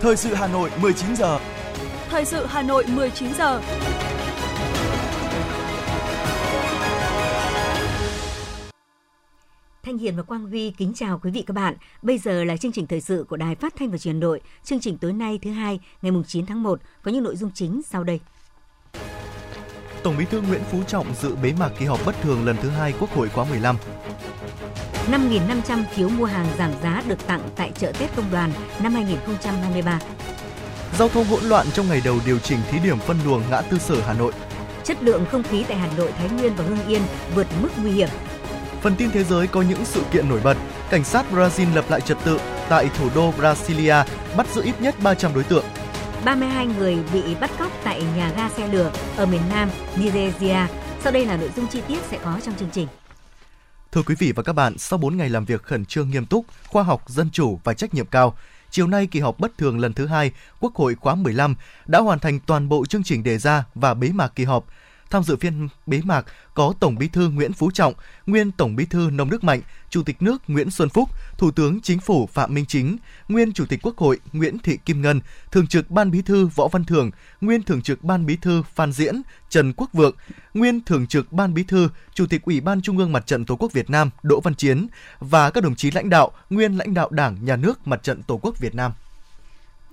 Thời sự Hà Nội 19 giờ. Thời sự Hà Nội 19 giờ. Thanh Hiền và Quang Huy kính chào quý vị các bạn. Bây giờ là chương trình thời sự của Đài Phát thanh và Truyền hình Nội. Chương trình tối nay thứ hai, ngày 9 tháng 1 có những nội dung chính sau đây. Tổng Bí thư Nguyễn Phú Trọng dự bế mạc kỳ họp bất thường lần thứ hai Quốc hội khóa 15. 5.500 phiếu mua hàng giảm giá được tặng tại chợ Tết Công đoàn năm 2023. Giao thông hỗn loạn trong ngày đầu điều chỉnh thí điểm phân luồng ngã tư sở Hà Nội. Chất lượng không khí tại Hà Nội, Thái Nguyên và Hưng Yên vượt mức nguy hiểm. Phần tin thế giới có những sự kiện nổi bật. Cảnh sát Brazil lập lại trật tự tại thủ đô Brasilia, bắt giữ ít nhất 300 đối tượng. 32 người bị bắt cóc tại nhà ga xe lửa ở miền Nam Nigeria. Sau đây là nội dung chi tiết sẽ có trong chương trình. Thưa quý vị và các bạn, sau 4 ngày làm việc khẩn trương nghiêm túc, khoa học, dân chủ và trách nhiệm cao, chiều nay kỳ họp bất thường lần thứ hai Quốc hội khóa 15 đã hoàn thành toàn bộ chương trình đề ra và bế mạc kỳ họp. Tham dự phiên bế mạc có Tổng Bí thư Nguyễn Phú Trọng, nguyên Tổng Bí thư Nông Đức Mạnh, Chủ tịch nước Nguyễn Xuân Phúc, Thủ tướng Chính phủ Phạm Minh Chính, nguyên Chủ tịch Quốc hội Nguyễn Thị Kim Ngân, Thường trực Ban Bí thư Võ Văn Thưởng, nguyên Thường trực Ban Bí thư Phan Diễn, Trần Quốc Vượng, nguyên Thường trực Ban Bí thư, Chủ tịch Ủy ban Trung ương Mặt trận Tổ quốc Việt Nam Đỗ Văn Chiến và các đồng chí lãnh đạo, nguyên lãnh đạo Đảng, Nhà nước Mặt trận Tổ quốc Việt Nam.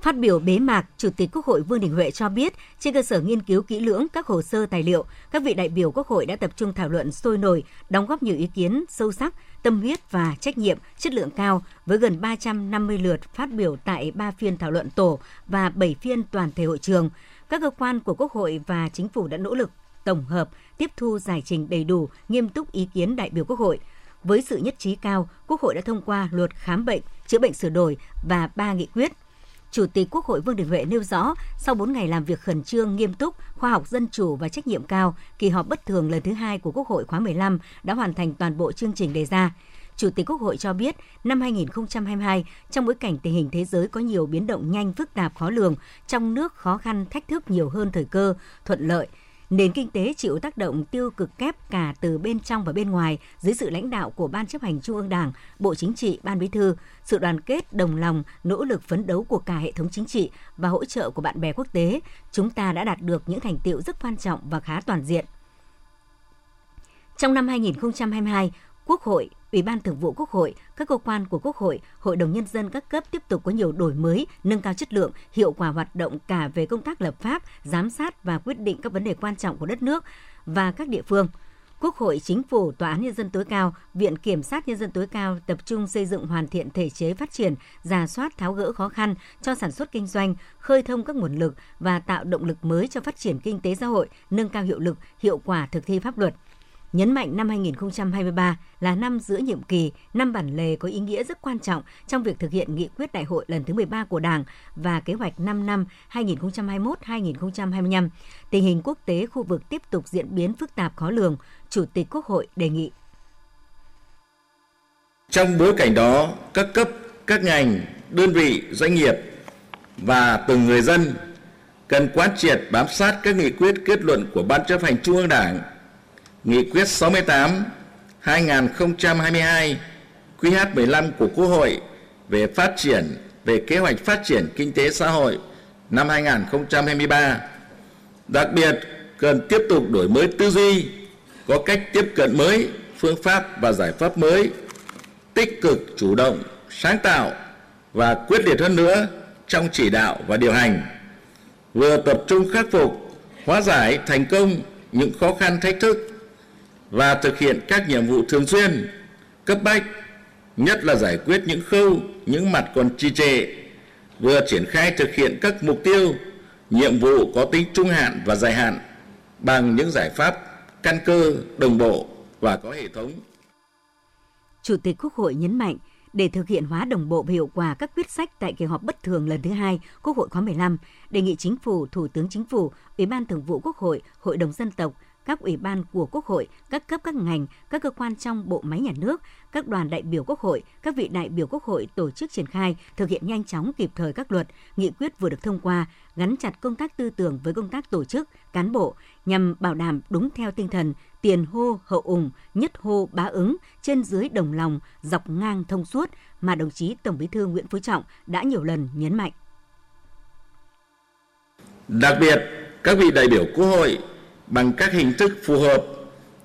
Phát biểu bế mạc, Chủ tịch Quốc hội Vương Đình Huệ cho biết, trên cơ sở nghiên cứu kỹ lưỡng các hồ sơ tài liệu, các vị đại biểu Quốc hội đã tập trung thảo luận sôi nổi, đóng góp nhiều ý kiến sâu sắc, tâm huyết và trách nhiệm, chất lượng cao với gần 350 lượt phát biểu tại 3 phiên thảo luận tổ và 7 phiên toàn thể hội trường. Các cơ quan của Quốc hội và Chính phủ đã nỗ lực tổng hợp, tiếp thu giải trình đầy đủ, nghiêm túc ý kiến đại biểu Quốc hội. Với sự nhất trí cao, Quốc hội đã thông qua luật khám bệnh, chữa bệnh sửa đổi và ba nghị quyết – Chủ tịch Quốc hội Vương Đình Huệ nêu rõ, sau 4 ngày làm việc khẩn trương, nghiêm túc, khoa học dân chủ và trách nhiệm cao, kỳ họp bất thường lần thứ hai của Quốc hội khóa 15 đã hoàn thành toàn bộ chương trình đề ra. Chủ tịch Quốc hội cho biết, năm 2022, trong bối cảnh tình hình thế giới có nhiều biến động nhanh, phức tạp, khó lường, trong nước khó khăn, thách thức nhiều hơn thời cơ, thuận lợi, nền kinh tế chịu tác động tiêu cực kép cả từ bên trong và bên ngoài dưới sự lãnh đạo của Ban chấp hành Trung ương Đảng, Bộ Chính trị, Ban Bí thư, sự đoàn kết, đồng lòng, nỗ lực phấn đấu của cả hệ thống chính trị và hỗ trợ của bạn bè quốc tế, chúng ta đã đạt được những thành tiệu rất quan trọng và khá toàn diện. Trong năm 2022, Quốc hội, Ủy ban Thường vụ Quốc hội, các cơ quan của Quốc hội, Hội đồng Nhân dân các cấp tiếp tục có nhiều đổi mới, nâng cao chất lượng, hiệu quả hoạt động cả về công tác lập pháp, giám sát và quyết định các vấn đề quan trọng của đất nước và các địa phương. Quốc hội, Chính phủ, Tòa án Nhân dân tối cao, Viện Kiểm sát Nhân dân tối cao tập trung xây dựng hoàn thiện thể chế phát triển, giả soát tháo gỡ khó khăn cho sản xuất kinh doanh, khơi thông các nguồn lực và tạo động lực mới cho phát triển kinh tế xã hội, nâng cao hiệu lực, hiệu quả thực thi pháp luật – nhấn mạnh năm 2023 là năm giữa nhiệm kỳ, năm bản lề có ý nghĩa rất quan trọng trong việc thực hiện nghị quyết đại hội lần thứ 13 của Đảng và kế hoạch 5 năm 2021-2025. Tình hình quốc tế khu vực tiếp tục diễn biến phức tạp khó lường, Chủ tịch Quốc hội đề nghị. Trong bối cảnh đó, các cấp, các ngành, đơn vị, doanh nghiệp và từng người dân cần quán triệt bám sát các nghị quyết kết luận của Ban chấp hành Trung ương Đảng Nghị quyết 68 2022 QH15 của Quốc hội về phát triển về kế hoạch phát triển kinh tế xã hội năm 2023. Đặc biệt, cần tiếp tục đổi mới tư duy, có cách tiếp cận mới, phương pháp và giải pháp mới, tích cực, chủ động, sáng tạo và quyết liệt hơn nữa trong chỉ đạo và điều hành. Vừa tập trung khắc phục, hóa giải thành công những khó khăn thách thức và thực hiện các nhiệm vụ thường xuyên, cấp bách, nhất là giải quyết những khâu, những mặt còn trì trệ, vừa triển khai thực hiện các mục tiêu, nhiệm vụ có tính trung hạn và dài hạn bằng những giải pháp căn cơ, đồng bộ và có hệ thống. Chủ tịch Quốc hội nhấn mạnh, để thực hiện hóa đồng bộ và hiệu quả các quyết sách tại kỳ họp bất thường lần thứ hai Quốc hội khóa 15, đề nghị Chính phủ, Thủ tướng Chính phủ, Ủy ban Thường vụ Quốc hội, Hội đồng dân tộc, các ủy ban của Quốc hội, các cấp các ngành, các cơ quan trong bộ máy nhà nước, các đoàn đại biểu Quốc hội, các vị đại biểu Quốc hội tổ chức triển khai, thực hiện nhanh chóng kịp thời các luật, nghị quyết vừa được thông qua, gắn chặt công tác tư tưởng với công tác tổ chức, cán bộ nhằm bảo đảm đúng theo tinh thần tiền hô hậu ủng, nhất hô bá ứng, trên dưới đồng lòng, dọc ngang thông suốt mà đồng chí Tổng Bí thư Nguyễn Phú Trọng đã nhiều lần nhấn mạnh. Đặc biệt, các vị đại biểu Quốc hội bằng các hình thức phù hợp,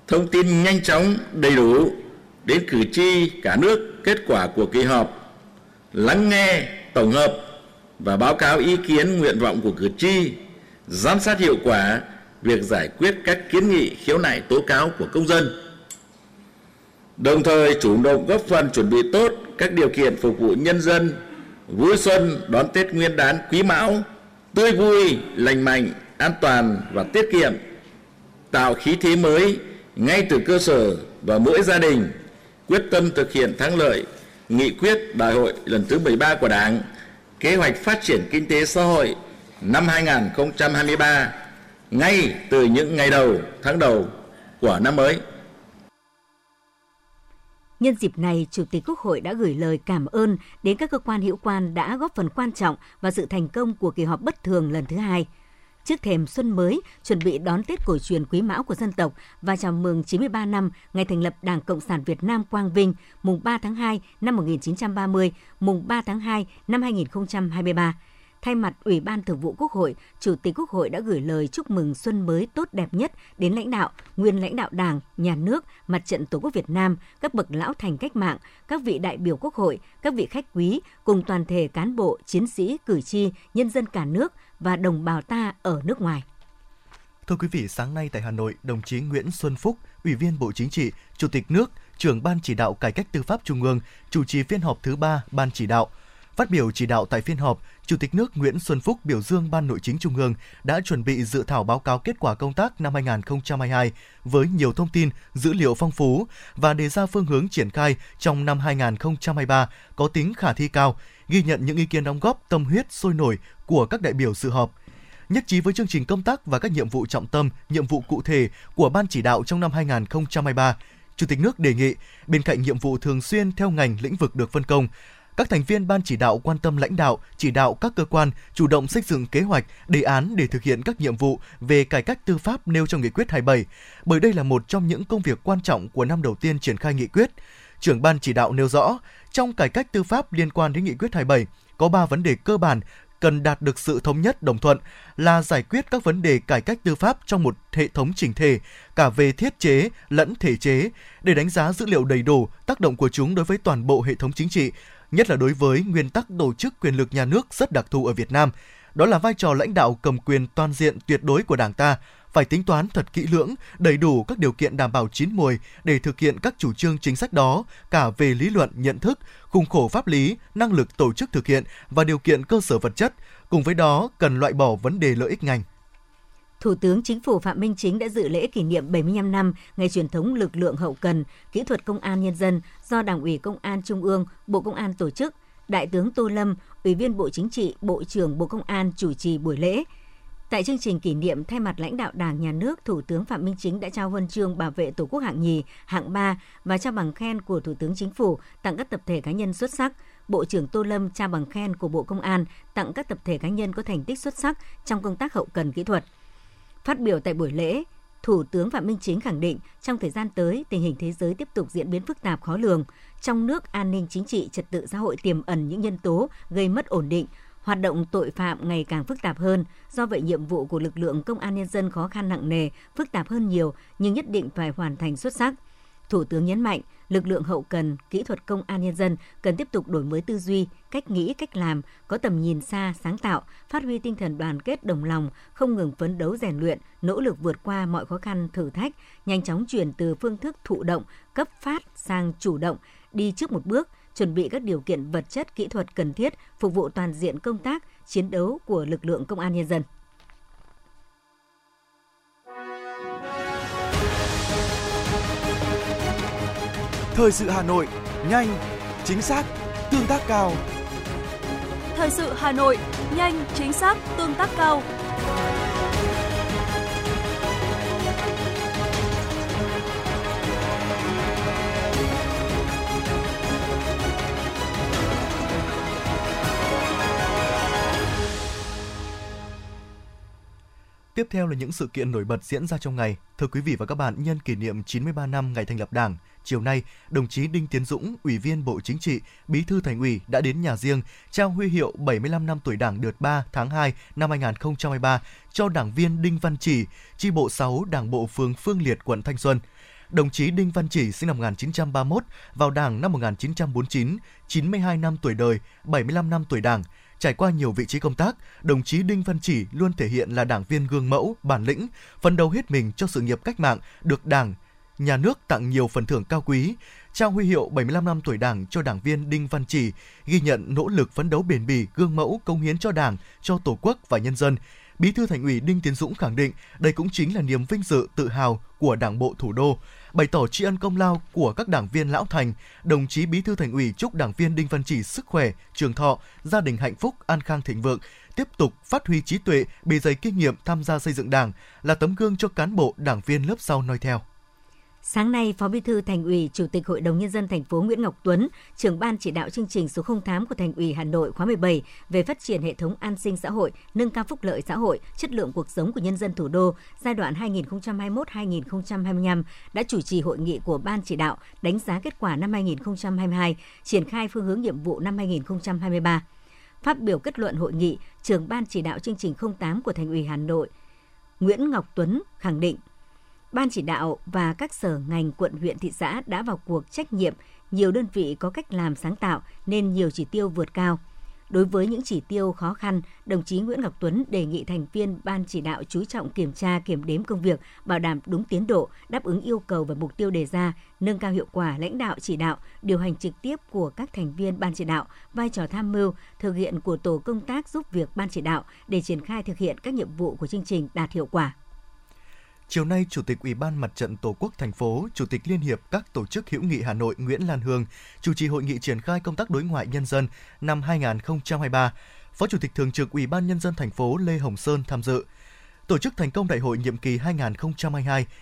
thông tin nhanh chóng, đầy đủ đến cử tri cả nước kết quả của kỳ họp, lắng nghe, tổng hợp và báo cáo ý kiến nguyện vọng của cử tri, giám sát hiệu quả việc giải quyết các kiến nghị khiếu nại tố cáo của công dân. Đồng thời chủ động góp phần chuẩn bị tốt các điều kiện phục vụ nhân dân vui xuân đón Tết Nguyên đán Quý Mão tươi vui, lành mạnh, an toàn và tiết kiệm, tạo khí thế mới ngay từ cơ sở và mỗi gia đình quyết tâm thực hiện thắng lợi nghị quyết đại hội lần thứ 13 của Đảng, kế hoạch phát triển kinh tế xã hội năm 2023 ngay từ những ngày đầu, tháng đầu của năm mới. Nhân dịp này, Chủ tịch Quốc hội đã gửi lời cảm ơn đến các cơ quan hữu quan đã góp phần quan trọng vào sự thành công của kỳ họp bất thường lần thứ hai. Trước thềm xuân mới, chuẩn bị đón Tết cổ truyền quý mão của dân tộc và chào mừng 93 năm ngày thành lập Đảng Cộng sản Việt Nam Quang Vinh, mùng 3 tháng 2 năm 1930, mùng 3 tháng 2 năm 2023 Thay mặt Ủy ban Thường vụ Quốc hội, Chủ tịch Quốc hội đã gửi lời chúc mừng xuân mới tốt đẹp nhất đến lãnh đạo, nguyên lãnh đạo Đảng, Nhà nước, Mặt trận Tổ quốc Việt Nam, các bậc lão thành cách mạng, các vị đại biểu Quốc hội, các vị khách quý cùng toàn thể cán bộ, chiến sĩ, cử tri, nhân dân cả nước và đồng bào ta ở nước ngoài. Thưa quý vị, sáng nay tại Hà Nội, đồng chí Nguyễn Xuân Phúc, Ủy viên Bộ Chính trị, Chủ tịch nước, trưởng Ban chỉ đạo cải cách tư pháp Trung ương, chủ trì phiên họp thứ ba Ban chỉ đạo – Phát biểu chỉ đạo tại phiên họp, Chủ tịch nước Nguyễn Xuân Phúc biểu dương Ban Nội chính Trung ương đã chuẩn bị dự thảo báo cáo kết quả công tác năm 2022 với nhiều thông tin, dữ liệu phong phú và đề ra phương hướng triển khai trong năm 2023 có tính khả thi cao, ghi nhận những ý kiến đóng góp tâm huyết sôi nổi của các đại biểu dự họp nhất trí với chương trình công tác và các nhiệm vụ trọng tâm, nhiệm vụ cụ thể của Ban chỉ đạo trong năm 2023. Chủ tịch nước đề nghị, bên cạnh nhiệm vụ thường xuyên theo ngành lĩnh vực được phân công, các thành viên ban chỉ đạo quan tâm lãnh đạo, chỉ đạo các cơ quan chủ động xây dựng kế hoạch, đề án để thực hiện các nhiệm vụ về cải cách tư pháp nêu trong nghị quyết 27, bởi đây là một trong những công việc quan trọng của năm đầu tiên triển khai nghị quyết. Trưởng ban chỉ đạo nêu rõ, trong cải cách tư pháp liên quan đến nghị quyết 27, có 3 vấn đề cơ bản cần đạt được sự thống nhất đồng thuận là giải quyết các vấn đề cải cách tư pháp trong một hệ thống chỉnh thể, cả về thiết chế lẫn thể chế, để đánh giá dữ liệu đầy đủ tác động của chúng đối với toàn bộ hệ thống chính trị, nhất là đối với nguyên tắc tổ chức quyền lực nhà nước rất đặc thù ở Việt Nam. Đó là vai trò lãnh đạo cầm quyền toàn diện tuyệt đối của Đảng ta, phải tính toán thật kỹ lưỡng, đầy đủ các điều kiện đảm bảo chín mùi để thực hiện các chủ trương chính sách đó, cả về lý luận, nhận thức, khung khổ pháp lý, năng lực tổ chức thực hiện và điều kiện cơ sở vật chất. Cùng với đó, cần loại bỏ vấn đề lợi ích ngành. Thủ tướng Chính phủ Phạm Minh Chính đã dự lễ kỷ niệm 75 năm ngày truyền thống lực lượng hậu cần, kỹ thuật công an nhân dân do Đảng ủy Công an Trung ương, Bộ Công an tổ chức. Đại tướng Tô Lâm, Ủy viên Bộ Chính trị, Bộ trưởng Bộ Công an chủ trì buổi lễ. Tại chương trình kỷ niệm, thay mặt lãnh đạo Đảng, Nhà nước, Thủ tướng Phạm Minh Chính đã trao huân chương bảo vệ Tổ quốc hạng nhì, hạng ba và trao bằng khen của Thủ tướng Chính phủ tặng các tập thể cá nhân xuất sắc. Bộ trưởng Tô Lâm trao bằng khen của Bộ Công an tặng các tập thể cá nhân có thành tích xuất sắc trong công tác hậu cần kỹ thuật. Phát biểu tại buổi lễ, Thủ tướng Phạm Minh Chính khẳng định trong thời gian tới, tình hình thế giới tiếp tục diễn biến phức tạp khó lường. Trong nước, an ninh chính trị, trật tự xã hội tiềm ẩn những nhân tố gây mất ổn định, hoạt động tội phạm ngày càng phức tạp hơn. Do vậy, nhiệm vụ của lực lượng công an nhân dân khó khăn nặng nề, phức tạp hơn nhiều, nhưng nhất định phải hoàn thành xuất sắc. Thủ tướng nhấn mạnh, lực lượng hậu cần, kỹ thuật công an nhân dân cần tiếp tục đổi mới tư duy, cách nghĩ, cách làm, có tầm nhìn xa, sáng tạo, phát huy tinh thần đoàn kết đồng lòng, không ngừng phấn đấu rèn luyện, nỗ lực vượt qua mọi khó khăn, thử thách, nhanh chóng chuyển từ phương thức thụ động, cấp phát sang chủ động, đi trước một bước, chuẩn bị các điều kiện vật chất, kỹ thuật cần thiết phục vụ toàn diện công tác, chiến đấu của lực lượng công an nhân dân. Thời sự Hà Nội, nhanh, chính xác, tương tác cao. Thời sự Hà Nội, nhanh, chính xác, tương tác cao. Tiếp theo là những sự kiện nổi bật diễn ra trong ngày. Thưa quý vị và các bạn, nhân kỷ niệm 93 năm ngày thành lập Đảng, chiều nay, đồng chí Đinh Tiến Dũng, Ủy viên Bộ Chính trị, Bí thư Thành ủy đã đến nhà riêng trao huy hiệu 75 năm tuổi Đảng đợt 3 tháng 2 năm 2023 cho đảng viên Đinh Văn Chỉ, chi bộ 6 Đảng bộ phường Phương Liệt, quận Thanh Xuân. Đồng chí Đinh Văn Chỉ sinh năm 1931, vào Đảng năm 1949, 92 năm tuổi đời, 75 năm tuổi Đảng. Trải qua nhiều vị trí công tác, đồng chí Đinh Văn Chỉ luôn thể hiện là đảng viên gương mẫu, bản lĩnh, phấn đấu hết mình cho sự nghiệp cách mạng, được Đảng, nhà nước tặng nhiều phần thưởng cao quý, trao huy hiệu 75 năm tuổi Đảng cho đảng viên Đinh Văn Chỉ, ghi nhận nỗ lực phấn đấu bền bỉ, gương mẫu, công hiến cho Đảng, cho Tổ quốc và nhân dân. Bí thư Thành ủy Đinh Tiến Dũng khẳng định đây cũng chính là niềm vinh dự tự hào của Đảng bộ thủ đô. Bày tỏ tri ân công lao của các đảng viên lão thành, đồng chí Bí thư Thành ủy chúc đảng viên Đinh Văn Chỉ sức khỏe, trường thọ, gia đình hạnh phúc, an khang thịnh vượng, tiếp tục phát huy trí tuệ, bề dày kinh nghiệm tham gia xây dựng Đảng, là tấm gương cho cán bộ, đảng viên lớp sau noi theo. Sáng nay, Phó Bí thư Thành ủy, Chủ tịch Hội đồng nhân dân thành phố Nguyễn Ngọc Tuấn, trưởng ban chỉ đạo chương trình số 08 của Thành ủy Hà Nội khóa 17 về phát triển hệ thống an sinh xã hội, nâng cao phúc lợi xã hội, chất lượng cuộc sống của nhân dân thủ đô giai đoạn 2021-2025 đã chủ trì hội nghị của ban chỉ đạo đánh giá kết quả năm 2022, triển khai phương hướng nhiệm vụ năm 2023. Phát biểu kết luận hội nghị, trưởng ban chỉ đạo chương trình 08 của Thành ủy Hà Nội Nguyễn Ngọc Tuấn khẳng định Ban chỉ đạo và các sở ngành quận huyện thị xã đã vào cuộc trách nhiệm, nhiều đơn vị có cách làm sáng tạo nên nhiều chỉ tiêu vượt cao. Đối với những chỉ tiêu khó khăn, đồng chí Nguyễn Ngọc Tuấn đề nghị thành viên ban chỉ đạo chú trọng kiểm tra kiểm đếm công việc, bảo đảm đúng tiến độ, đáp ứng yêu cầu và mục tiêu đề ra, nâng cao hiệu quả lãnh đạo chỉ đạo, điều hành trực tiếp của các thành viên ban chỉ đạo, vai trò tham mưu, thực hiện của tổ công tác giúp việc ban chỉ đạo để triển khai thực hiện các nhiệm vụ của chương trình đạt hiệu quả. Chiều nay, Chủ tịch Ủy ban Mặt trận Tổ quốc thành phố, Chủ tịch Liên hiệp các tổ chức hữu nghị Hà Nội Nguyễn Lan Hương chủ trì hội nghị triển khai công tác đối ngoại nhân dân năm 2023. Phó Chủ tịch Thường trực Ủy ban Nhân dân thành phố Lê Hồng Sơn tham dự. Tổ chức thành công đại hội nhiệm kỳ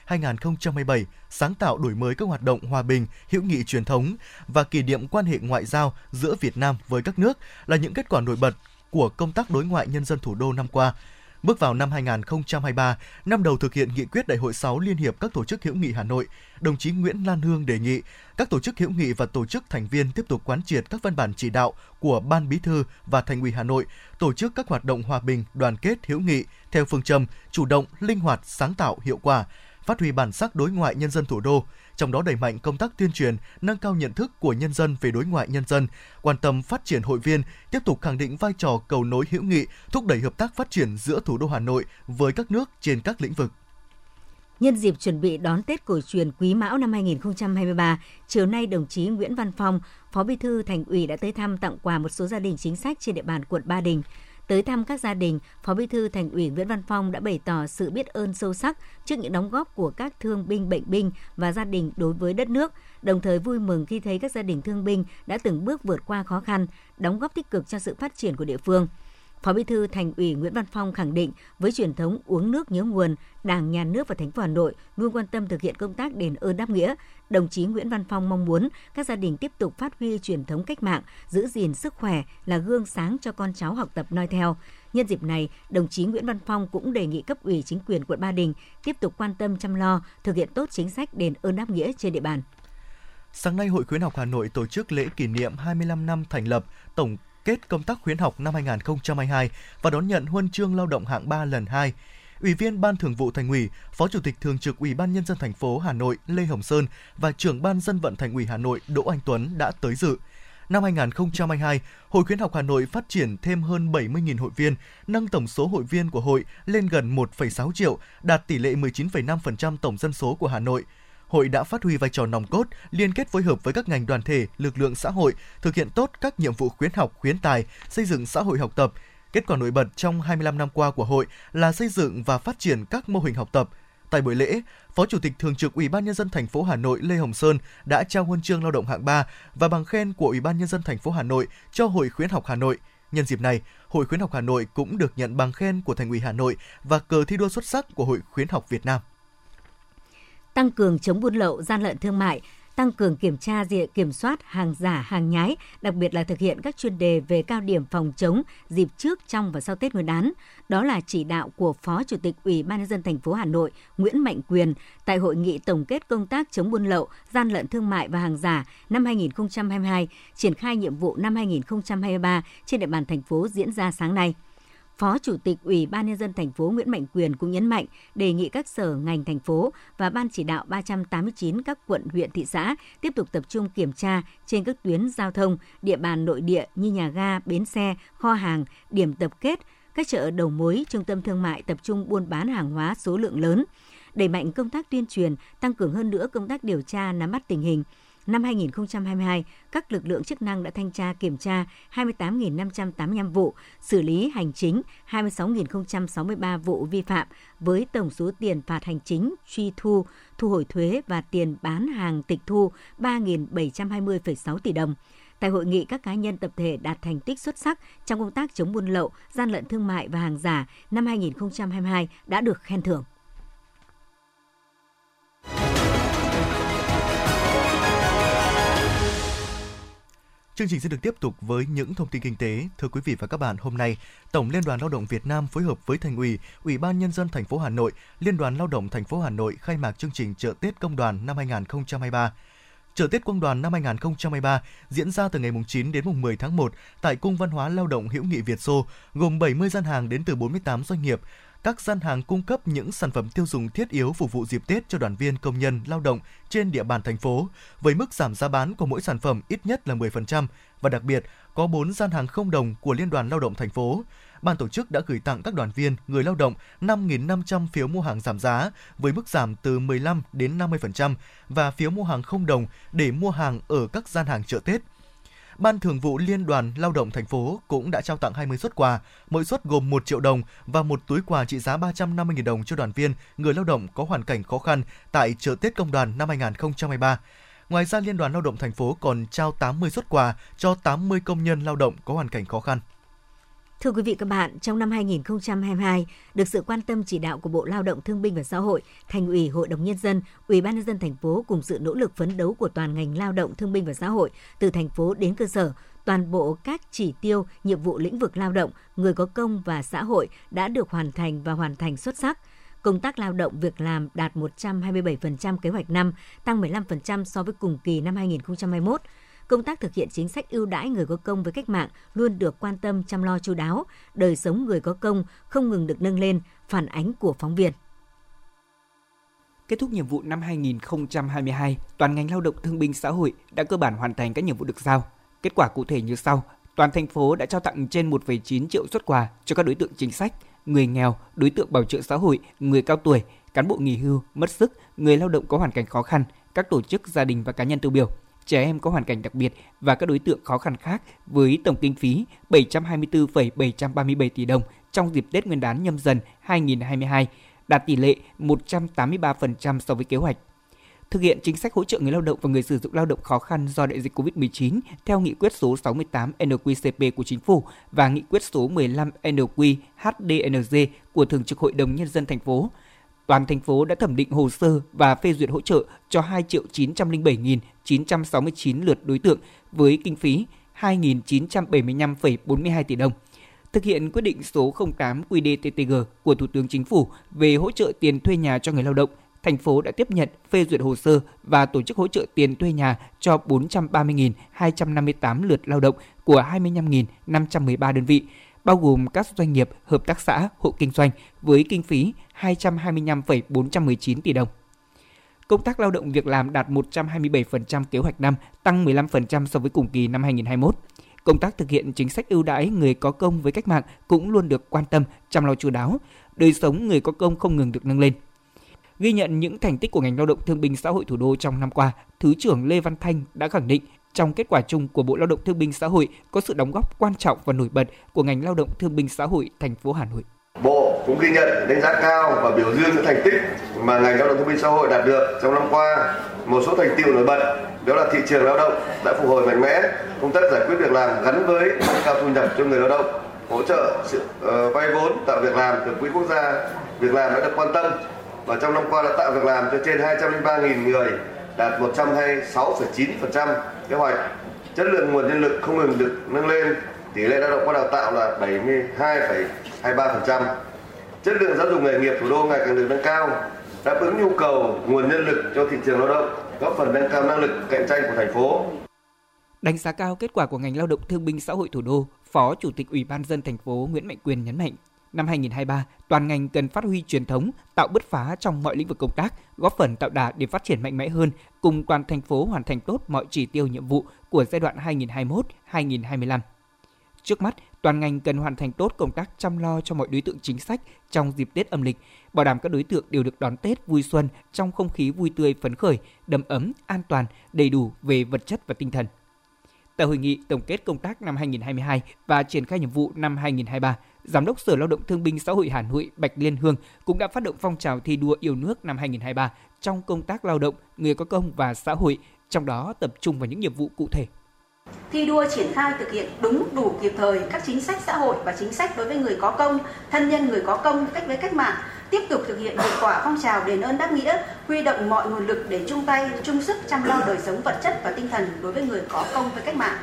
2022-2027, sáng tạo đổi mới các hoạt động hòa bình, hữu nghị truyền thống và kỷ niệm quan hệ ngoại giao giữa Việt Nam với các nước là những kết quả nổi bật của công tác đối ngoại nhân dân thủ đô năm qua – Bước vào năm 2023, năm đầu thực hiện nghị quyết Đại hội 6 Liên hiệp các tổ chức hữu nghị Hà Nội, đồng chí Nguyễn Lan Hương đề nghị các tổ chức hữu nghị và tổ chức thành viên tiếp tục quán triệt các văn bản chỉ đạo của Ban Bí thư và Thành ủy Hà Nội, tổ chức các hoạt động hòa bình, đoàn kết, hữu nghị theo phương châm chủ động, linh hoạt, sáng tạo, hiệu quả, phát huy bản sắc đối ngoại nhân dân thủ đô, trong đó đẩy mạnh công tác tuyên truyền, nâng cao nhận thức của nhân dân về đối ngoại nhân dân, quan tâm phát triển hội viên, tiếp tục khẳng định vai trò cầu nối hữu nghị, thúc đẩy hợp tác phát triển giữa thủ đô Hà Nội với các nước trên các lĩnh vực. Nhân dịp chuẩn bị đón Tết cổ truyền Quý Mão năm 2023, chiều nay đồng chí Nguyễn Văn Phong, Phó Bí thư Thành ủy đã tới thăm tặng quà một số gia đình chính sách trên địa bàn quận Ba Đình. Tới thăm các gia đình, Phó Bí thư Thành ủy Nguyễn Văn Phong đã bày tỏ sự biết ơn sâu sắc trước những đóng góp của các thương binh bệnh binh và gia đình đối với đất nước, đồng thời vui mừng khi thấy các gia đình thương binh đã từng bước vượt qua khó khăn, đóng góp tích cực cho sự phát triển của địa phương. Phó Bí thư Thành ủy Nguyễn Văn Phong khẳng định với truyền thống uống nước nhớ nguồn, Đảng, Nhà nước và thành phố Hà Nội luôn quan tâm thực hiện công tác đền ơn đáp nghĩa. Đồng chí Nguyễn Văn Phong mong muốn các gia đình tiếp tục phát huy truyền thống cách mạng, giữ gìn sức khỏe là gương sáng cho con cháu học tập noi theo. Nhân dịp này, đồng chí Nguyễn Văn Phong cũng đề nghị cấp ủy chính quyền quận Ba Đình tiếp tục quan tâm chăm lo, thực hiện tốt chính sách đền ơn đáp nghĩa trên địa bàn. Sáng nay, Hội khuyến học Hà Nội tổ chức lễ kỷ niệm 25 năm thành lập Tổng kết công tác khuyến học năm 2022 và đón nhận huân chương lao động hạng 3 lần 2. Ủy viên Ban Thường vụ Thành ủy, Phó Chủ tịch Thường trực Ủy ban nhân dân thành phố Hà Nội Lê Hồng Sơn và trưởng Ban dân vận Thành ủy Hà Nội Đỗ Anh Tuấn đã tới dự. Năm 2022, Hội khuyến học Hà Nội phát triển thêm hơn 70.000 hội viên, nâng tổng số hội viên của hội lên gần 1,6 triệu, đạt tỷ lệ 19,5% tổng dân số của Hà Nội – hội đã phát huy vai trò nòng cốt, liên kết phối hợp với các ngành đoàn thể, lực lượng xã hội, thực hiện tốt các nhiệm vụ khuyến học, khuyến tài, xây dựng xã hội học tập. Kết quả nổi bật trong 25 năm qua của hội là xây dựng và phát triển các mô hình học tập. Tại buổi lễ, Phó Chủ tịch Thường trực Ủy ban nhân dân thành phố Hà Nội Lê Hồng Sơn đã trao huân chương lao động hạng 3 và bằng khen của Ủy ban nhân dân thành phố Hà Nội cho Hội khuyến học Hà Nội. Nhân dịp này, Hội khuyến học Hà Nội cũng được nhận bằng khen của Thành ủy Hà Nội và cờ thi đua xuất sắc của Hội khuyến học Việt Nam tăng cường chống buôn lậu, gian lận thương mại, tăng cường kiểm tra diện kiểm soát hàng giả, hàng nhái, đặc biệt là thực hiện các chuyên đề về cao điểm phòng chống dịp trước, trong và sau Tết Nguyên đán. Đó là chỉ đạo của Phó Chủ tịch Ủy ban nhân dân thành phố Hà Nội Nguyễn Mạnh Quyền tại hội nghị tổng kết công tác chống buôn lậu, gian lận thương mại và hàng giả năm 2022, triển khai nhiệm vụ năm 2023 trên địa bàn thành phố diễn ra sáng nay. Phó Chủ tịch Ủy ban nhân dân thành phố Nguyễn Mạnh Quyền cũng nhấn mạnh đề nghị các sở ngành thành phố và ban chỉ đạo 389 các quận huyện thị xã tiếp tục tập trung kiểm tra trên các tuyến giao thông, địa bàn nội địa như nhà ga, bến xe, kho hàng, điểm tập kết, các chợ đầu mối, trung tâm thương mại tập trung buôn bán hàng hóa số lượng lớn, đẩy mạnh công tác tuyên truyền, tăng cường hơn nữa công tác điều tra nắm bắt tình hình, Năm 2022, các lực lượng chức năng đã thanh tra kiểm tra 28.585 vụ, xử lý hành chính 26.063 vụ vi phạm với tổng số tiền phạt hành chính, truy thu, thu hồi thuế và tiền bán hàng tịch thu 3.720,6 tỷ đồng. Tại hội nghị, các cá nhân tập thể đạt thành tích xuất sắc trong công tác chống buôn lậu, gian lận thương mại và hàng giả năm 2022 đã được khen thưởng. Chương trình sẽ được tiếp tục với những thông tin kinh tế. Thưa quý vị và các bạn, hôm nay, Tổng Liên đoàn Lao động Việt Nam phối hợp với Thành ủy, Ủy ban nhân dân thành phố Hà Nội, Liên đoàn Lao động thành phố Hà Nội khai mạc chương trình chợ Tết công đoàn năm 2023. Chợ Tết Công đoàn năm 2023 diễn ra từ ngày 9 đến mùng 10 tháng 1 tại Cung Văn hóa Lao động Hữu nghị Việt Xô, gồm 70 gian hàng đến từ 48 doanh nghiệp, các gian hàng cung cấp những sản phẩm tiêu dùng thiết yếu phục vụ dịp Tết cho đoàn viên công nhân lao động trên địa bàn thành phố, với mức giảm giá bán của mỗi sản phẩm ít nhất là 10% và đặc biệt có 4 gian hàng không đồng của Liên đoàn Lao động thành phố. Ban tổ chức đã gửi tặng các đoàn viên, người lao động 5.500 phiếu mua hàng giảm giá với mức giảm từ 15 đến 50% và phiếu mua hàng không đồng để mua hàng ở các gian hàng chợ Tết. Ban Thường vụ Liên đoàn Lao động thành phố cũng đã trao tặng 20 suất quà, mỗi suất gồm 1 triệu đồng và một túi quà trị giá 350.000 đồng cho đoàn viên, người lao động có hoàn cảnh khó khăn tại chợ Tết Công đoàn năm 2023. Ngoài ra, Liên đoàn Lao động thành phố còn trao 80 suất quà cho 80 công nhân lao động có hoàn cảnh khó khăn. Thưa quý vị các bạn, trong năm 2022, được sự quan tâm chỉ đạo của Bộ Lao động Thương binh và Xã hội, Thành ủy, Hội đồng nhân dân, Ủy ban nhân dân thành phố cùng sự nỗ lực phấn đấu của toàn ngành Lao động Thương binh và Xã hội từ thành phố đến cơ sở, toàn bộ các chỉ tiêu, nhiệm vụ lĩnh vực lao động, người có công và xã hội đã được hoàn thành và hoàn thành xuất sắc. Công tác lao động việc làm đạt 127% kế hoạch năm, tăng 15% so với cùng kỳ năm 2021 công tác thực hiện chính sách ưu đãi người có công với cách mạng luôn được quan tâm chăm lo chú đáo, đời sống người có công không ngừng được nâng lên, phản ánh của phóng viên. Kết thúc nhiệm vụ năm 2022, toàn ngành lao động thương binh xã hội đã cơ bản hoàn thành các nhiệm vụ được giao. Kết quả cụ thể như sau: toàn thành phố đã trao tặng trên 1,9 triệu xuất quà cho các đối tượng chính sách, người nghèo, đối tượng bảo trợ xã hội, người cao tuổi, cán bộ nghỉ hưu, mất sức, người lao động có hoàn cảnh khó khăn, các tổ chức gia đình và cá nhân tiêu biểu trẻ em có hoàn cảnh đặc biệt và các đối tượng khó khăn khác với tổng kinh phí 724,737 tỷ đồng trong dịp Tết Nguyên đán nhâm dần 2022, đạt tỷ lệ 183% so với kế hoạch. Thực hiện chính sách hỗ trợ người lao động và người sử dụng lao động khó khăn do đại dịch COVID-19 theo nghị quyết số 68 NQCP của Chính phủ và nghị quyết số 15 NQHDNG của Thường trực Hội đồng Nhân dân thành phố toàn thành phố đã thẩm định hồ sơ và phê duyệt hỗ trợ cho 2 triệu 907.969 lượt đối tượng với kinh phí 2.975,42 tỷ đồng. Thực hiện quyết định số 08 QĐ-TTG của Thủ tướng Chính phủ về hỗ trợ tiền thuê nhà cho người lao động, thành phố đã tiếp nhận phê duyệt hồ sơ và tổ chức hỗ trợ tiền thuê nhà cho 430.258 lượt lao động của 25.513 đơn vị, bao gồm các doanh nghiệp, hợp tác xã, hộ kinh doanh với kinh phí 225,419 tỷ đồng. Công tác lao động việc làm đạt 127% kế hoạch năm, tăng 15% so với cùng kỳ năm 2021. Công tác thực hiện chính sách ưu đãi người có công với cách mạng cũng luôn được quan tâm, chăm lo chu đáo. Đời sống người có công không ngừng được nâng lên. Ghi nhận những thành tích của ngành lao động thương binh xã hội thủ đô trong năm qua, Thứ trưởng Lê Văn Thanh đã khẳng định trong kết quả chung của Bộ Lao động Thương binh Xã hội có sự đóng góp quan trọng và nổi bật của ngành lao động thương binh xã hội thành phố Hà Nội. Bộ cũng ghi nhận đánh giá cao và biểu dương những thành tích mà ngành lao động thương binh xã hội đạt được trong năm qua. Một số thành tựu nổi bật đó là thị trường lao động đã phục hồi mạnh mẽ, công tác giải quyết việc làm gắn với nâng cao thu nhập cho người lao động, hỗ trợ sự uh, vay vốn tạo việc làm từ quỹ quốc gia việc làm đã được quan tâm và trong năm qua đã tạo việc làm cho trên 203.000 người đạt 126,9% kế hoạch. Chất lượng nguồn nhân lực không ngừng được nâng lên, tỷ lệ lao động qua đào tạo là 72,23%. Chất lượng giáo dục nghề nghiệp thủ đô ngày càng được nâng cao, đáp ứng nhu cầu nguồn nhân lực cho thị trường lao động, góp phần nâng cao năng lực cạnh tranh của thành phố. Đánh giá cao kết quả của ngành lao động thương binh xã hội thủ đô, Phó Chủ tịch Ủy ban dân thành phố Nguyễn Mạnh Quyền nhấn mạnh, năm 2023, toàn ngành cần phát huy truyền thống, tạo bứt phá trong mọi lĩnh vực công tác, góp phần tạo đà để phát triển mạnh mẽ hơn, cùng toàn thành phố hoàn thành tốt mọi chỉ tiêu nhiệm vụ của giai đoạn 2021-2025. Trước mắt, toàn ngành cần hoàn thành tốt công tác chăm lo cho mọi đối tượng chính sách trong dịp Tết âm lịch, bảo đảm các đối tượng đều được đón Tết vui xuân trong không khí vui tươi phấn khởi, đầm ấm, an toàn, đầy đủ về vật chất và tinh thần. Tại hội nghị tổng kết công tác năm 2022 và triển khai nhiệm vụ năm 2023, Giám đốc Sở Lao động Thương binh Xã hội Hà Nội Bạch Liên Hương cũng đã phát động phong trào thi đua yêu nước năm 2023 trong công tác lao động, người có công và xã hội, trong đó tập trung vào những nhiệm vụ cụ thể thi đua triển khai thực hiện đúng đủ kịp thời các chính sách xã hội và chính sách đối với người có công, thân nhân người có công cách với cách mạng, tiếp tục thực hiện hiệu quả phong trào đền ơn đáp nghĩa, huy động mọi nguồn lực để chung tay, chung sức chăm lo đời sống vật chất và tinh thần đối với người có công với cách mạng.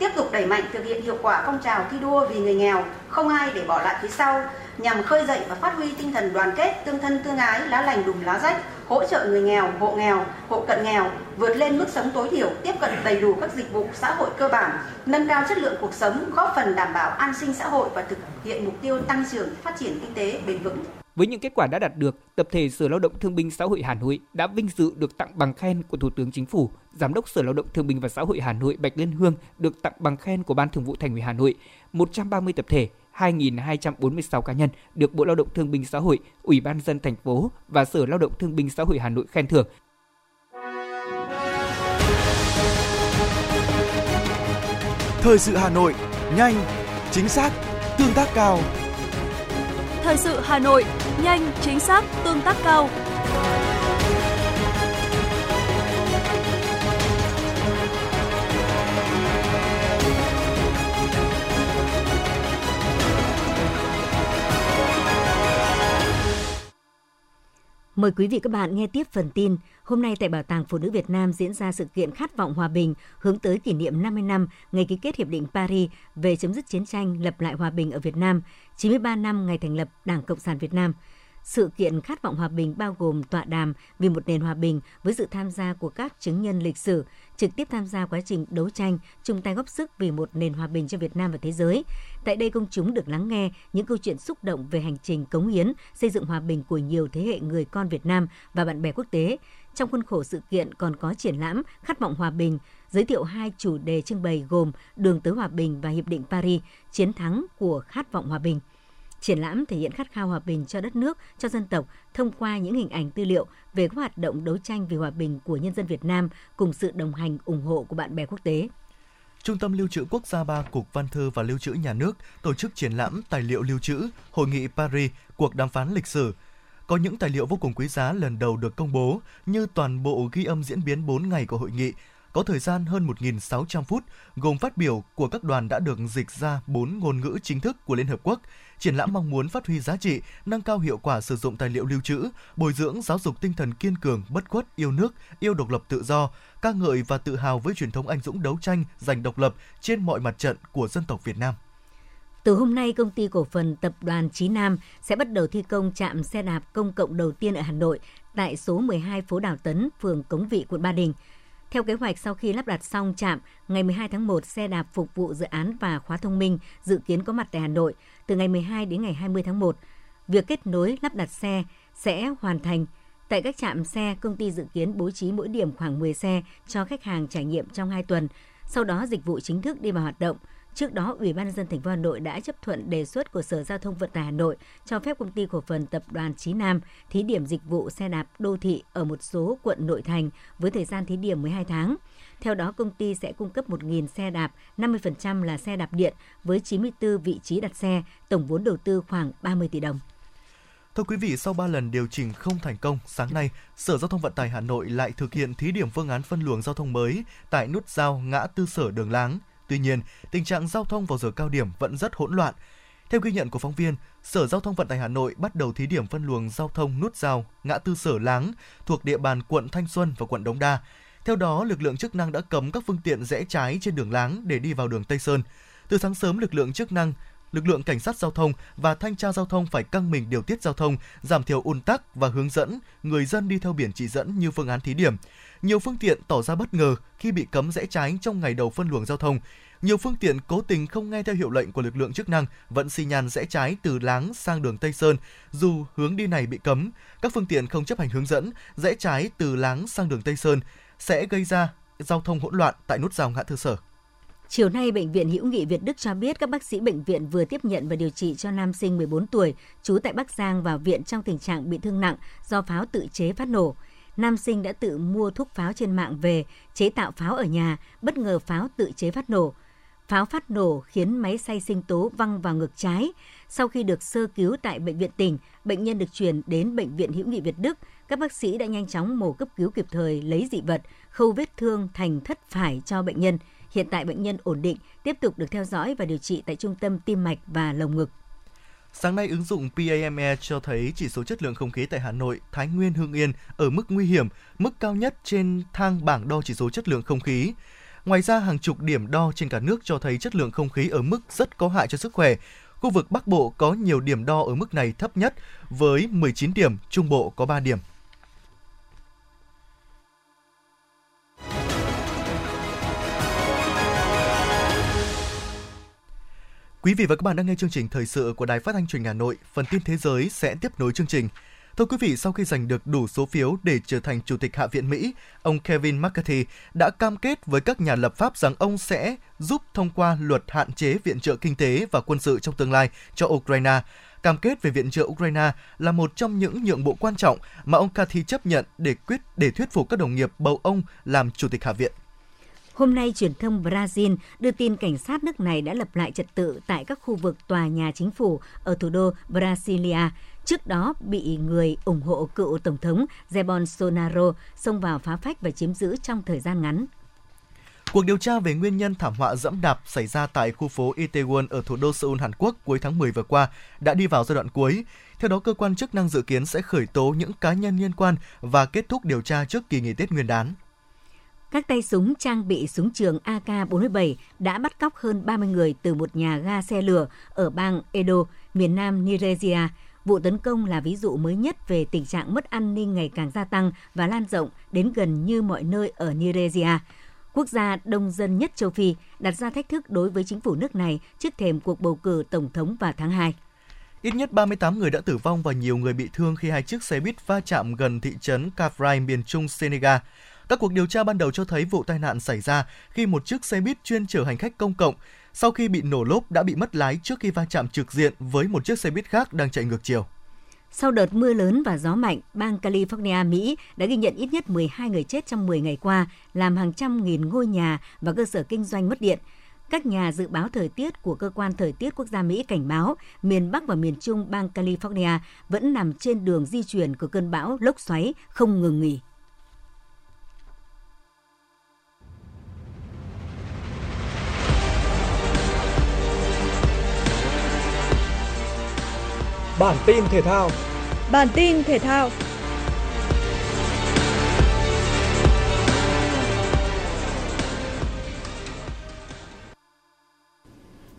Tiếp tục đẩy mạnh thực hiện hiệu quả phong trào thi đua vì người nghèo, không ai để bỏ lại phía sau, nhằm khơi dậy và phát huy tinh thần đoàn kết, tương thân tương ái, lá lành đùm lá rách, hỗ trợ người nghèo, hộ nghèo, hộ cận nghèo vượt lên mức sống tối thiểu, tiếp cận đầy đủ các dịch vụ xã hội cơ bản, nâng cao chất lượng cuộc sống, góp phần đảm bảo an sinh xã hội và thực hiện mục tiêu tăng trưởng phát triển kinh tế bền vững. Với những kết quả đã đạt được, tập thể Sở Lao động Thương binh Xã hội Hà Nội đã vinh dự được tặng bằng khen của Thủ tướng Chính phủ, Giám đốc Sở Lao động Thương binh và Xã hội Hà Nội Bạch Liên Hương được tặng bằng khen của Ban Thường vụ Thành ủy Hà Nội, 130 tập thể 2.246 cá nhân được Bộ Lao động Thương binh Xã hội, Ủy ban dân thành phố và Sở Lao động Thương binh Xã hội Hà Nội khen thưởng. Thời sự Hà Nội, nhanh, chính xác, tương tác cao. Thời sự Hà Nội, nhanh, chính xác, tương tác cao. Mời quý vị các bạn nghe tiếp phần tin. Hôm nay tại Bảo tàng Phụ nữ Việt Nam diễn ra sự kiện Khát vọng hòa bình hướng tới kỷ niệm 50 năm ngày ký kết Hiệp định Paris về chấm dứt chiến tranh, lập lại hòa bình ở Việt Nam, 93 năm ngày thành lập Đảng Cộng sản Việt Nam – sự kiện khát vọng hòa bình bao gồm tọa đàm vì một nền hòa bình với sự tham gia của các chứng nhân lịch sử, trực tiếp tham gia quá trình đấu tranh, chung tay góp sức vì một nền hòa bình cho Việt Nam và thế giới. Tại đây công chúng được lắng nghe những câu chuyện xúc động về hành trình cống hiến, xây dựng hòa bình của nhiều thế hệ người con Việt Nam và bạn bè quốc tế. Trong khuôn khổ sự kiện còn có triển lãm Khát vọng hòa bình, giới thiệu hai chủ đề trưng bày gồm Đường tới hòa bình và Hiệp định Paris, chiến thắng của khát vọng hòa bình. Triển lãm thể hiện khát khao hòa bình cho đất nước, cho dân tộc thông qua những hình ảnh tư liệu về các hoạt động đấu tranh vì hòa bình của nhân dân Việt Nam cùng sự đồng hành ủng hộ của bạn bè quốc tế. Trung tâm Lưu trữ Quốc gia 3 Cục Văn thư và Lưu trữ Nhà nước tổ chức triển lãm tài liệu lưu trữ Hội nghị Paris, cuộc đàm phán lịch sử. Có những tài liệu vô cùng quý giá lần đầu được công bố như toàn bộ ghi âm diễn biến 4 ngày của hội nghị, có thời gian hơn 1.600 phút, gồm phát biểu của các đoàn đã được dịch ra 4 ngôn ngữ chính thức của Liên Hợp Quốc, triển lãm mong muốn phát huy giá trị, nâng cao hiệu quả sử dụng tài liệu lưu trữ, bồi dưỡng giáo dục tinh thần kiên cường, bất khuất, yêu nước, yêu độc lập tự do, ca ngợi và tự hào với truyền thống anh dũng đấu tranh giành độc lập trên mọi mặt trận của dân tộc Việt Nam. Từ hôm nay, công ty cổ phần tập đoàn Chí Nam sẽ bắt đầu thi công trạm xe đạp công cộng đầu tiên ở Hà Nội tại số 12 phố Đào Tấn, phường Cống Vị, quận Ba Đình. Theo kế hoạch, sau khi lắp đặt xong trạm, ngày 12 tháng 1, xe đạp phục vụ dự án và khóa thông minh dự kiến có mặt tại Hà Nội từ ngày 12 đến ngày 20 tháng 1. Việc kết nối lắp đặt xe sẽ hoàn thành. Tại các trạm xe, công ty dự kiến bố trí mỗi điểm khoảng 10 xe cho khách hàng trải nghiệm trong 2 tuần. Sau đó dịch vụ chính thức đi vào hoạt động – Trước đó, Ủy ban nhân dân thành phố Hà Nội đã chấp thuận đề xuất của Sở Giao thông Vận tải Hà Nội cho phép công ty cổ phần tập đoàn Chí Nam thí điểm dịch vụ xe đạp đô thị ở một số quận nội thành với thời gian thí điểm 12 tháng. Theo đó, công ty sẽ cung cấp 1.000 xe đạp, 50% là xe đạp điện với 94 vị trí đặt xe, tổng vốn đầu tư khoảng 30 tỷ đồng. Thưa quý vị, sau 3 lần điều chỉnh không thành công, sáng nay, Sở Giao thông Vận tải Hà Nội lại thực hiện thí điểm phương án phân luồng giao thông mới tại nút giao ngã tư sở Đường Láng – Tuy nhiên, tình trạng giao thông vào giờ cao điểm vẫn rất hỗn loạn. Theo ghi nhận của phóng viên, Sở Giao thông Vận tải Hà Nội bắt đầu thí điểm phân luồng giao thông nút giao ngã tư Sở Láng thuộc địa bàn quận Thanh Xuân và quận Đống Đa. Theo đó, lực lượng chức năng đã cấm các phương tiện rẽ trái trên đường Láng để đi vào đường Tây Sơn. Từ sáng sớm, lực lượng chức năng lực lượng cảnh sát giao thông và thanh tra giao thông phải căng mình điều tiết giao thông, giảm thiểu ùn tắc và hướng dẫn người dân đi theo biển chỉ dẫn như phương án thí điểm. Nhiều phương tiện tỏ ra bất ngờ khi bị cấm rẽ trái trong ngày đầu phân luồng giao thông. Nhiều phương tiện cố tình không nghe theo hiệu lệnh của lực lượng chức năng vẫn xi nhan rẽ trái từ Láng sang đường Tây Sơn dù hướng đi này bị cấm. Các phương tiện không chấp hành hướng dẫn rẽ trái từ Láng sang đường Tây Sơn sẽ gây ra giao thông hỗn loạn tại nút giao ngã tư sở. Chiều nay, Bệnh viện Hữu nghị Việt Đức cho biết các bác sĩ bệnh viện vừa tiếp nhận và điều trị cho nam sinh 14 tuổi, trú tại Bắc Giang vào viện trong tình trạng bị thương nặng do pháo tự chế phát nổ. Nam sinh đã tự mua thuốc pháo trên mạng về, chế tạo pháo ở nhà, bất ngờ pháo tự chế phát nổ. Pháo phát nổ khiến máy xay sinh tố văng vào ngực trái. Sau khi được sơ cứu tại bệnh viện tỉnh, bệnh nhân được chuyển đến bệnh viện hữu nghị Việt Đức. Các bác sĩ đã nhanh chóng mổ cấp cứu kịp thời, lấy dị vật, khâu vết thương thành thất phải cho bệnh nhân. Hiện tại bệnh nhân ổn định, tiếp tục được theo dõi và điều trị tại trung tâm tim mạch và lồng ngực. Sáng nay, ứng dụng PAME cho thấy chỉ số chất lượng không khí tại Hà Nội, Thái Nguyên, Hưng Yên ở mức nguy hiểm, mức cao nhất trên thang bảng đo chỉ số chất lượng không khí. Ngoài ra, hàng chục điểm đo trên cả nước cho thấy chất lượng không khí ở mức rất có hại cho sức khỏe. Khu vực Bắc Bộ có nhiều điểm đo ở mức này thấp nhất với 19 điểm, Trung Bộ có 3 điểm. Quý vị và các bạn đang nghe chương trình thời sự của Đài Phát thanh Truyền hình Hà Nội. Phần tin thế giới sẽ tiếp nối chương trình. Thưa quý vị, sau khi giành được đủ số phiếu để trở thành Chủ tịch Hạ viện Mỹ, ông Kevin McCarthy đã cam kết với các nhà lập pháp rằng ông sẽ giúp thông qua luật hạn chế viện trợ kinh tế và quân sự trong tương lai cho Ukraine. Cam kết về viện trợ Ukraine là một trong những nhượng bộ quan trọng mà ông Cathy chấp nhận để quyết để thuyết phục các đồng nghiệp bầu ông làm Chủ tịch Hạ viện. Hôm nay, truyền thông Brazil đưa tin cảnh sát nước này đã lập lại trật tự tại các khu vực tòa nhà chính phủ ở thủ đô Brasilia. Trước đó, bị người ủng hộ cựu Tổng thống Jair Bolsonaro xông vào phá phách và chiếm giữ trong thời gian ngắn. Cuộc điều tra về nguyên nhân thảm họa dẫm đạp xảy ra tại khu phố Itaewon ở thủ đô Seoul, Hàn Quốc cuối tháng 10 vừa qua đã đi vào giai đoạn cuối. Theo đó, cơ quan chức năng dự kiến sẽ khởi tố những cá nhân liên quan và kết thúc điều tra trước kỳ nghỉ Tết Nguyên đán. Các tay súng trang bị súng trường AK-47 đã bắt cóc hơn 30 người từ một nhà ga xe lửa ở bang Edo, miền nam Nigeria. Vụ tấn công là ví dụ mới nhất về tình trạng mất an ninh ngày càng gia tăng và lan rộng đến gần như mọi nơi ở Nigeria. Quốc gia đông dân nhất châu Phi đặt ra thách thức đối với chính phủ nước này trước thềm cuộc bầu cử tổng thống vào tháng 2. Ít nhất 38 người đã tử vong và nhiều người bị thương khi hai chiếc xe buýt va chạm gần thị trấn Kafrai, miền trung Senegal. Các cuộc điều tra ban đầu cho thấy vụ tai nạn xảy ra khi một chiếc xe buýt chuyên chở hành khách công cộng sau khi bị nổ lốp đã bị mất lái trước khi va chạm trực diện với một chiếc xe buýt khác đang chạy ngược chiều. Sau đợt mưa lớn và gió mạnh, bang California, Mỹ đã ghi nhận ít nhất 12 người chết trong 10 ngày qua, làm hàng trăm nghìn ngôi nhà và cơ sở kinh doanh mất điện. Các nhà dự báo thời tiết của Cơ quan Thời tiết Quốc gia Mỹ cảnh báo miền Bắc và miền Trung bang California vẫn nằm trên đường di chuyển của cơn bão lốc xoáy không ngừng nghỉ. Bản tin thể thao. Bản tin thể thao.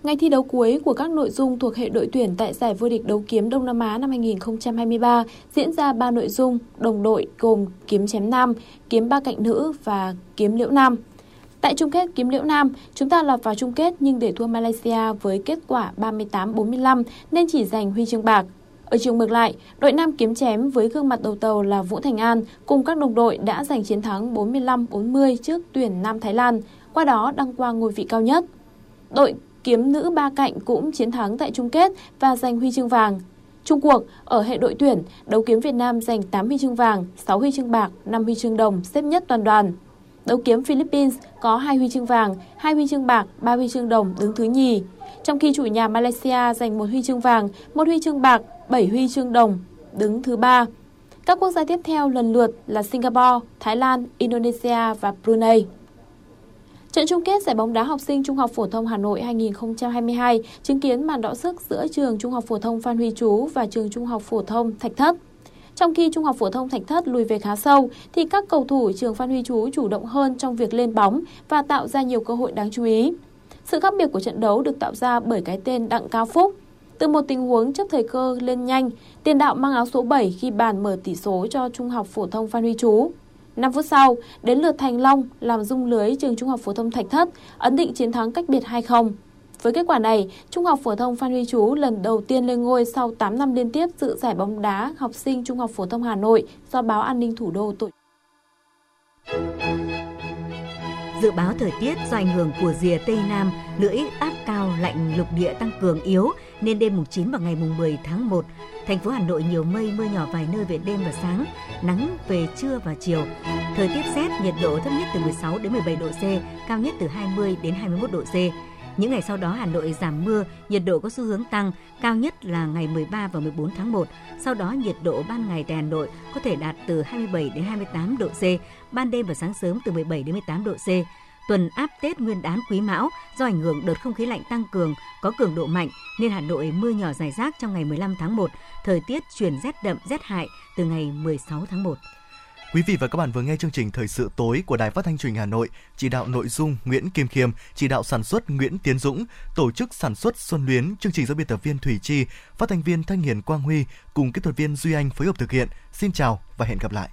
Ngày thi đấu cuối của các nội dung thuộc hệ đội tuyển tại giải vô địch đấu kiếm Đông Nam Á năm 2023 diễn ra 3 nội dung đồng đội gồm kiếm chém nam, kiếm ba cạnh nữ và kiếm liễu nam. Tại chung kết kiếm liễu nam, chúng ta lọt vào chung kết nhưng để thua Malaysia với kết quả 38-45 nên chỉ giành huy chương bạc. Ở chiều ngược lại, đội nam kiếm chém với gương mặt đầu tàu là Vũ Thành An cùng các đồng đội đã giành chiến thắng 45-40 trước tuyển Nam Thái Lan, qua đó đăng quang ngôi vị cao nhất. Đội kiếm nữ ba cạnh cũng chiến thắng tại chung kết và giành huy chương vàng. Trung cuộc, ở hệ đội tuyển, đấu kiếm Việt Nam giành 8 huy chương vàng, 6 huy chương bạc, 5 huy chương đồng, xếp nhất toàn đoàn. Đấu kiếm Philippines có 2 huy chương vàng, 2 huy chương bạc, 3 huy chương đồng đứng thứ nhì. Trong khi chủ nhà Malaysia giành một huy chương vàng, một huy chương bạc, 7 huy chương đồng, đứng thứ ba. Các quốc gia tiếp theo lần lượt là Singapore, Thái Lan, Indonesia và Brunei. Trận chung kết giải bóng đá học sinh Trung học phổ thông Hà Nội 2022 chứng kiến màn đọ sức giữa trường Trung học phổ thông Phan Huy Chú và trường Trung học phổ thông Thạch Thất. Trong khi Trung học phổ thông Thạch Thất lùi về khá sâu, thì các cầu thủ trường Phan Huy Chú chủ động hơn trong việc lên bóng và tạo ra nhiều cơ hội đáng chú ý. Sự khác biệt của trận đấu được tạo ra bởi cái tên Đặng Cao Phúc. Từ một tình huống chấp thời cơ lên nhanh, tiền đạo mang áo số 7 khi bàn mở tỷ số cho Trung học phổ thông Phan Huy Chú. 5 phút sau, đến lượt Thành Long làm rung lưới trường Trung học phổ thông Thạch Thất, ấn định chiến thắng cách biệt 2-0. Với kết quả này, Trung học phổ thông Phan Huy Chú lần đầu tiên lên ngôi sau 8 năm liên tiếp dự giải bóng đá học sinh Trung học phổ thông Hà Nội do báo An ninh Thủ đô tổ Dự báo thời tiết do ảnh hưởng của rìa Tây Nam, lưỡi áp cao lạnh lục địa tăng cường yếu nên đêm mùng 9 và ngày mùng 10 tháng 1, thành phố Hà Nội nhiều mây, mưa nhỏ vài nơi về đêm và sáng, nắng về trưa và chiều. Thời tiết rét, nhiệt độ thấp nhất từ 16 đến 17 độ C, cao nhất từ 20 đến 21 độ C. Những ngày sau đó Hà Nội giảm mưa, nhiệt độ có xu hướng tăng, cao nhất là ngày 13 và 14 tháng 1. Sau đó nhiệt độ ban ngày tại Hà Nội có thể đạt từ 27 đến 28 độ C, ban đêm và sáng sớm từ 17 đến 18 độ C. Tuần áp Tết Nguyên đán Quý Mão do ảnh hưởng đợt không khí lạnh tăng cường có cường độ mạnh nên Hà Nội mưa nhỏ rải rác trong ngày 15 tháng 1, thời tiết chuyển rét đậm rét hại từ ngày 16 tháng 1. Quý vị và các bạn vừa nghe chương trình Thời sự tối của Đài Phát thanh Truyền hình Hà Nội, chỉ đạo nội dung Nguyễn Kim Khiêm, chỉ đạo sản xuất Nguyễn Tiến Dũng, tổ chức sản xuất Xuân Luyến, chương trình do biên tập viên Thủy Chi, phát thanh viên Thanh Hiền Quang Huy cùng kỹ thuật viên Duy Anh phối hợp thực hiện. Xin chào và hẹn gặp lại.